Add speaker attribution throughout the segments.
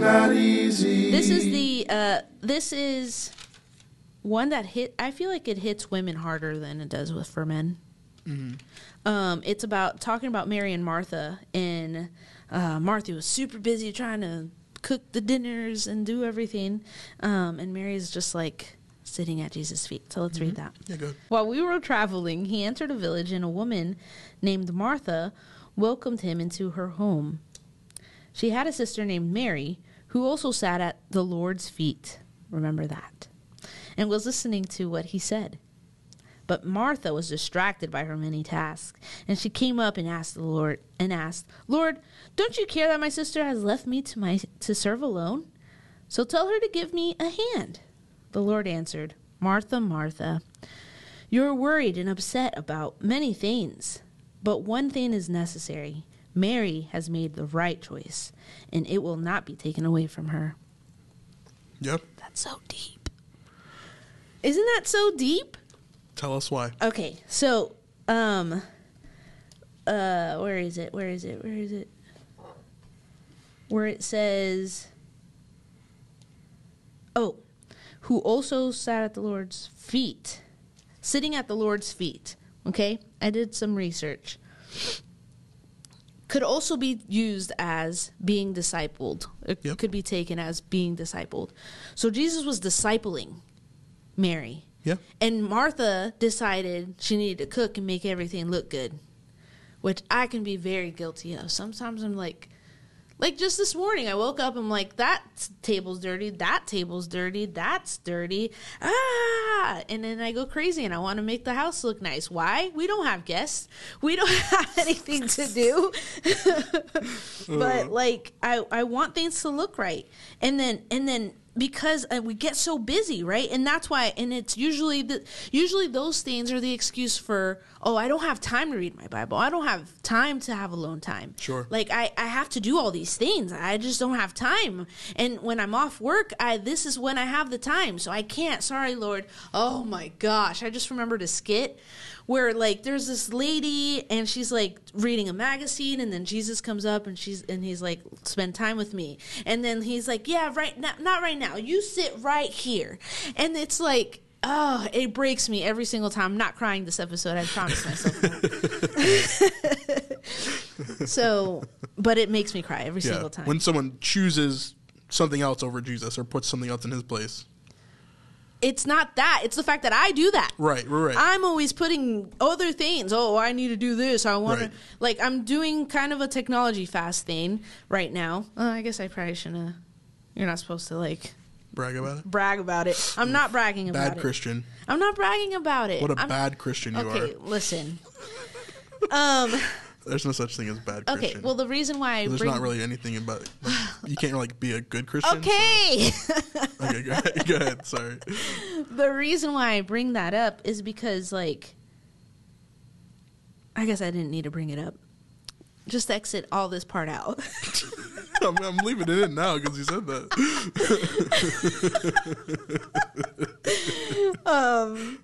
Speaker 1: not easy.
Speaker 2: This is the uh this is one that hit I feel like it hits women harder than it does with for men. Um it's about talking about Mary and Martha and uh Martha was super busy trying to cook the dinners and do everything. Um and Mary's just like sitting at Jesus' feet. So let's read that.
Speaker 3: Yeah, good.
Speaker 2: While we were traveling, he entered a village, and a woman named Martha welcomed him into her home. She had a sister named Mary, who also sat at the Lord's feet. Remember that. And was listening to what he said. But Martha was distracted by her many tasks, and she came up and asked the Lord and asked, "Lord, don't you care that my sister has left me to my to serve alone? So tell her to give me a hand." The Lord answered, "Martha, Martha, you're worried and upset about many things, but one thing is necessary. Mary has made the right choice, and it will not be taken away from her."
Speaker 3: Yep.
Speaker 2: That's so deep. Isn't that so deep?
Speaker 3: Tell us why.
Speaker 2: Okay, so um uh where is it? Where is it? Where is it? Where it says Oh, who also sat at the Lord's feet. Sitting at the Lord's feet. Okay? I did some research. Could also be used as being discipled. It
Speaker 3: Yep.
Speaker 2: could be taken as being discipled. So Jesus was discipling Mary.
Speaker 3: Yeah.
Speaker 2: And Martha decided she needed to cook and make everything look good, which I can be very guilty of. Sometimes I'm like, like just this morning, I woke up. I'm like, that table's dirty. That table's dirty. That's dirty. Ah, and then I go crazy and I want to make the house look nice. Why? We don't have guests. We don't have anything to do. but like, I I want things to look right, and then and then because uh, we get so busy, right? And that's why. And it's usually the usually those things are the excuse for oh, I don't have time to read my Bible. I don't have time to have alone time.
Speaker 3: Sure.
Speaker 2: Like I I have to do all these things. I just don't have time. And when I'm off work, I this is when I have the time. So I can't. Sorry, Lord. Oh my gosh, I just remembered a skit where like there's this lady and she's like reading a magazine and then Jesus comes up and she's and he's like spend time with me. And then he's like yeah right now not right now. You sit right here. And it's like oh it breaks me every single time. I'm not crying this episode I promise myself. So but it makes me cry every
Speaker 3: Yeah.
Speaker 2: single time.
Speaker 3: When someone chooses something else over Jesus or puts something else in his place.
Speaker 2: It's not that it's the fact that I do that
Speaker 3: Right, right.
Speaker 2: I'm always putting other things. Oh, I need to do this. I want
Speaker 3: Right.
Speaker 2: to like I'm doing kind of a technology fast thing right now. Uh, I guess I probably shouldn't. have You're not supposed to like
Speaker 3: Brag about it.
Speaker 2: brag about it. I'm not bragging about
Speaker 3: Bad
Speaker 2: it.
Speaker 3: Bad Christian.
Speaker 2: I'm not bragging about it.
Speaker 3: What a
Speaker 2: I'm-
Speaker 3: bad Christian you
Speaker 2: Okay,
Speaker 3: are.
Speaker 2: listen. Um.
Speaker 3: There's no such thing as bad
Speaker 2: Okay. Well, the reason why I
Speaker 3: There's
Speaker 2: bring
Speaker 3: not really anything about like, you can't like be a good Christian. so-
Speaker 2: okay.
Speaker 3: okay, go ahead. Go ahead. Sorry.
Speaker 2: the reason why I bring that up is because like I guess I didn't need to bring it up. Just exit all this part out.
Speaker 3: I'm, I'm leaving it in now because you said that.
Speaker 2: um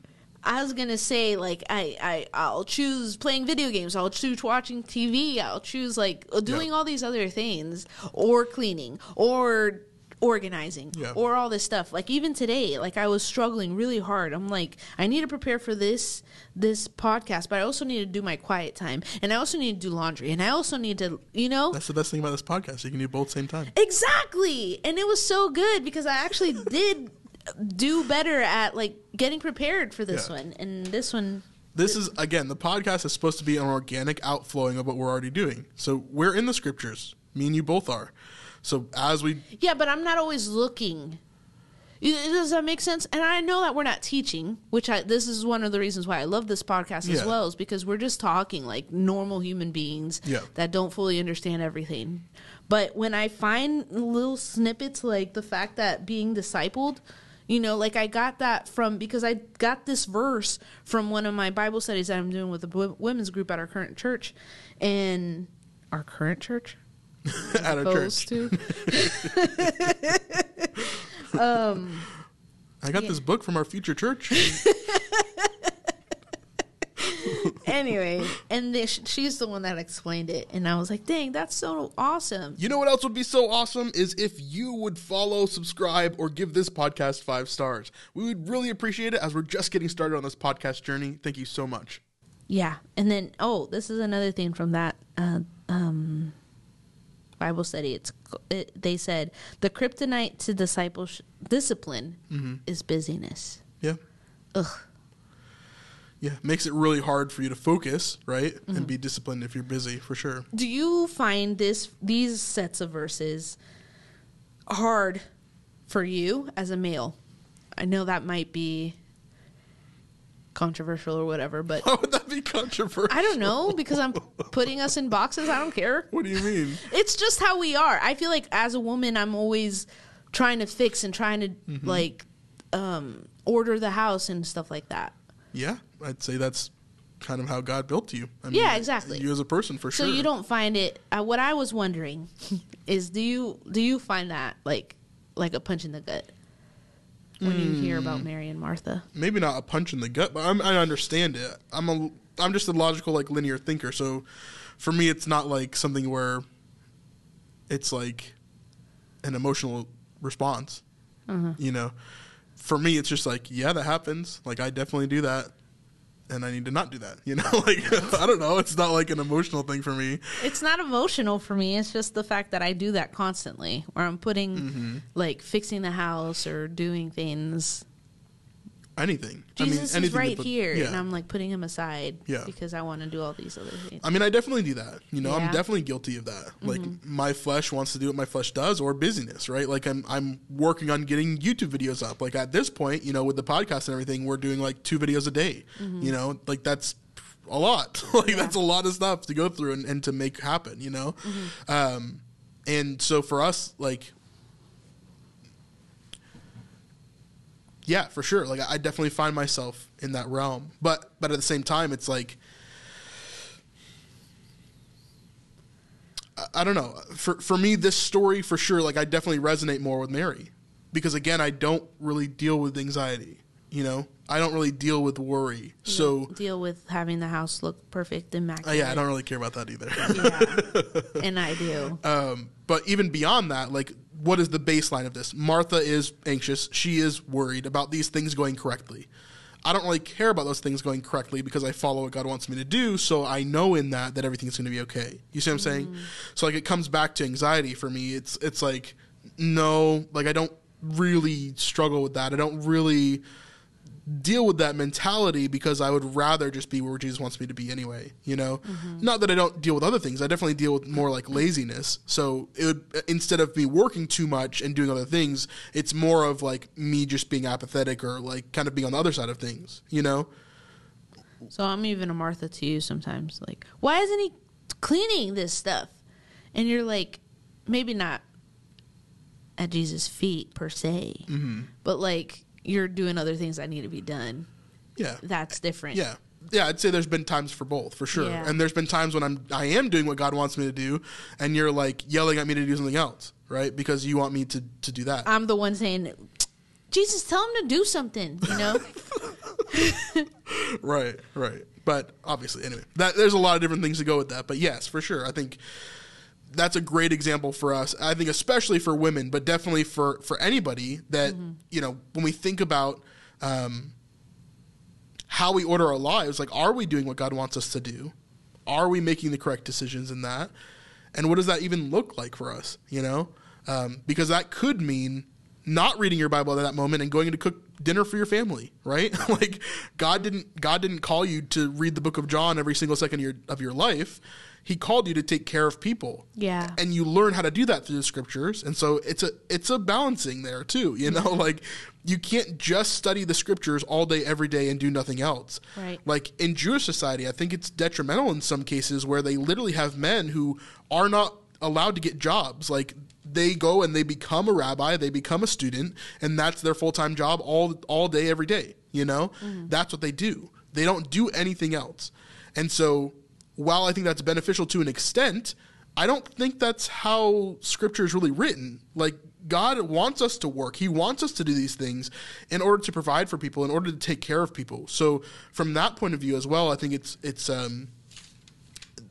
Speaker 2: I was gonna say like I, I I'll choose playing video games. I'll choose watching TV. I'll choose like uh, doing
Speaker 3: Yeah.
Speaker 2: all these other things, or cleaning, or organizing,
Speaker 3: Yeah.
Speaker 2: or all this stuff. Like even today, like I was struggling really hard. I'm like I need to prepare for this this podcast, but I also need to do my quiet time, and I also need to do laundry, and I also need to you know
Speaker 3: That's the best thing about this podcast. You can do both same time.
Speaker 2: Exactly. And it was so good because I actually did do better at like getting prepared for this
Speaker 3: Yeah.
Speaker 2: one. And this one
Speaker 3: This is again the podcast is supposed to be an organic outflowing of what we're already doing. So we're in the scriptures. Me and you both are. So as we
Speaker 2: Yeah, but I'm not always looking. Y- Does that make sense? And I know that we're not teaching, which I this is one of the reasons why I love this podcast as
Speaker 3: Yeah.
Speaker 2: well, is because we're just talking like normal human beings
Speaker 3: Yeah.
Speaker 2: that don't fully understand everything. But when I find little snippets like the fact that being discipled, you know, like I got that from because I got this verse from one of my Bible studies that I'm doing with the women's group at our current church, and our current church
Speaker 3: at our church,
Speaker 2: to um
Speaker 3: I got
Speaker 2: Yeah.
Speaker 3: this book from our future church.
Speaker 2: Anyway, and this, she's the one that explained it, and I was like, "Dang, that's so awesome!"
Speaker 3: You know what else would be so awesome is if you would follow, subscribe, or give this podcast five stars. We would really appreciate it as we're just getting started on this podcast journey. Thank you so much.
Speaker 2: Yeah, and then oh, this is another thing from that uh, um, Bible study. It's it, they said the kryptonite to discipleship discipline is busyness.
Speaker 3: Yeah.
Speaker 2: Ugh.
Speaker 3: Yeah. Makes it really hard for you to focus, right? And be disciplined if you're busy, for sure.
Speaker 2: Do you find this these sets of verses hard for you as a male? I know that might be controversial or whatever, but
Speaker 3: How would that be controversial?
Speaker 2: I don't know because I'm putting us in boxes. I don't care.
Speaker 3: What do you mean?
Speaker 2: It's just how we are. I feel like as a woman, I'm always trying to fix and trying to
Speaker 3: Mm-hmm.
Speaker 2: like um, order the house and stuff like that.
Speaker 3: Yeah, I'd say that's kind of how God built you. I
Speaker 2: Yeah, exactly.
Speaker 3: You as a person, for
Speaker 2: So
Speaker 3: sure.
Speaker 2: So you don't find it. Uh, what I was wondering is, do you do you find that like like a punch in the gut when you hear
Speaker 3: Mm.
Speaker 2: about Mary and Martha?
Speaker 3: maybe not a punch in the gut, but I'm, I understand it. I'm a I'm just a logical like linear thinker, so for me it's not like something where it's like an emotional response.
Speaker 2: Uh-huh.
Speaker 3: You know, for me it's just like yeah, that happens. Like I definitely do that. And I need to not do that, you know. Like I don't know, it's not like an emotional thing for me.
Speaker 2: It's not emotional for me. It's just the fact that I do that constantly, where I'm putting
Speaker 3: Mm-hmm.
Speaker 2: like fixing the house or doing things.
Speaker 3: Anything.
Speaker 2: Jesus
Speaker 3: I mean,
Speaker 2: is right
Speaker 3: put-
Speaker 2: here,
Speaker 3: yeah.
Speaker 2: and I'm like putting him aside
Speaker 3: Yeah.
Speaker 2: because I want to do all these other things.
Speaker 3: I mean, I definitely do that. You know, I'm
Speaker 2: Mm-hmm.
Speaker 3: definitely guilty of that. Like my flesh wants to do what my flesh does, or busyness, right? Like I'm I'm working on getting YouTube videos up. Like at this point, you know, with the podcast and everything, we're doing like two videos a day. You know, like that's a lot. like that's a lot of stuff to go through and, and to make happen. You know, um, and so for us, like. Yeah, for sure. Like I definitely find myself in that realm, but but at the same time, it's like I- I don't know. For for me, this story for sure, like I definitely resonate more with Mary, because again, I don't really deal with anxiety. You know, I don't really deal with worry.
Speaker 2: You
Speaker 3: So
Speaker 2: deal with having the house look perfect,
Speaker 3: and
Speaker 2: immaculate.
Speaker 3: yeah, I don't really care about that either.
Speaker 2: Yeah. and I do.
Speaker 3: um, but even beyond that, like, what is the baseline of this? Martha is anxious. She is worried about these things going correctly. I don't really care about those things going correctly because I follow what God wants me to do. So I know in that that everything's going to be okay. You see what I'm saying? Mm-hmm. So like it comes back to anxiety for me. It's it's like no, like I don't really struggle with that. I don't really deal with that mentality because I would rather just be where Jesus wants me to be anyway. You know, not that I don't deal with other things. I definitely deal with more like laziness. So it would instead of me working too much and doing other things, it's more of like me just being apathetic or like kind of being on the other side of things. You know,
Speaker 2: So I'm even a Martha to you sometimes. Like, why isn't he cleaning this stuff? And you're like, maybe not at Jesus' feet per se,
Speaker 3: Mm-hmm.
Speaker 2: but like you're doing other things that need to be done.
Speaker 3: yeah,
Speaker 2: That's different.
Speaker 3: yeah. Yeah, I'd say there's been times for both, for sure.
Speaker 2: Yeah.
Speaker 3: And there's been times when I'm I am doing what God wants me to do, and you're like yelling at me to do something else, right? Because you want me to to do that.
Speaker 2: I'm the one saying, Jesus, tell him to do something. You know?
Speaker 3: right, right. But obviously, anyway, that there's a lot of different things to go with that. But yes, for sure, I think that's a great example for us. I think especially for women, but definitely for for anybody that you know when we think about um, how we order our lives, like are we doing what God wants us to do? Are we making the correct decisions in that? And what does that even look like for us? You know, um, because that could mean not reading your Bible at that moment and going to cook dinner for your family, right? like God didn't God didn't call you to read the book of John every single second of your of your life. He called you to take care of people.
Speaker 2: Yeah.
Speaker 3: And you learn how to do that through the scriptures. And so it's a it's a balancing there too, you know? like you can't just study the scriptures all day every day and do nothing else.
Speaker 2: Right.
Speaker 3: Like in Jewish society, I think it's detrimental in some cases where they literally have men who are not allowed to get jobs. Like they go and they become a rabbi, they become a student, and that's their full time job all all day, every day. You know? Mm-hmm. That's what they do. They don't do anything else. And so while I think that's beneficial to an extent, I don't think that's how scripture is really written. Like God wants us to work. He wants us to do these things in order to provide for people, in order to take care of people. So from that point of view as well, I think it's it's um,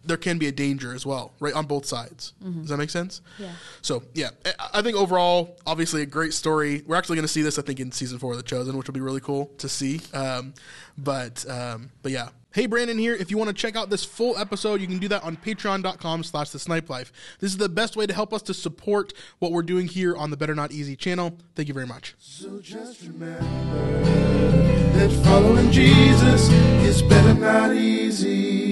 Speaker 3: there can be a danger as well, right on both sides. Does that make sense?
Speaker 2: Yeah.
Speaker 3: So yeah, I- I think overall, obviously a great story. We're actually going to see this, I think, in season four of The Chosen, which will be really cool to see. Um, but um, but yeah. Hey, Brandon here. If you want to check out this full episode, you can do that on patreon.com slash the snipe life. This is the best way to help us to support what we're doing here on the Better Not Easy channel. Thank you very much.
Speaker 1: So just remember that following Jesus is better not easy.